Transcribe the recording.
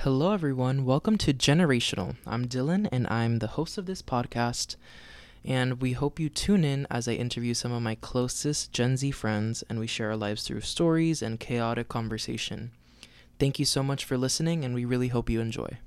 Hello, everyone. Welcome to Generational. I'm Dylan, and I'm the host of this podcast. And we hope you tune in as I interview some of my closest Gen Z friends, and we share our lives through stories and chaotic conversation. Thank you so much for listening, and we really hope you enjoy.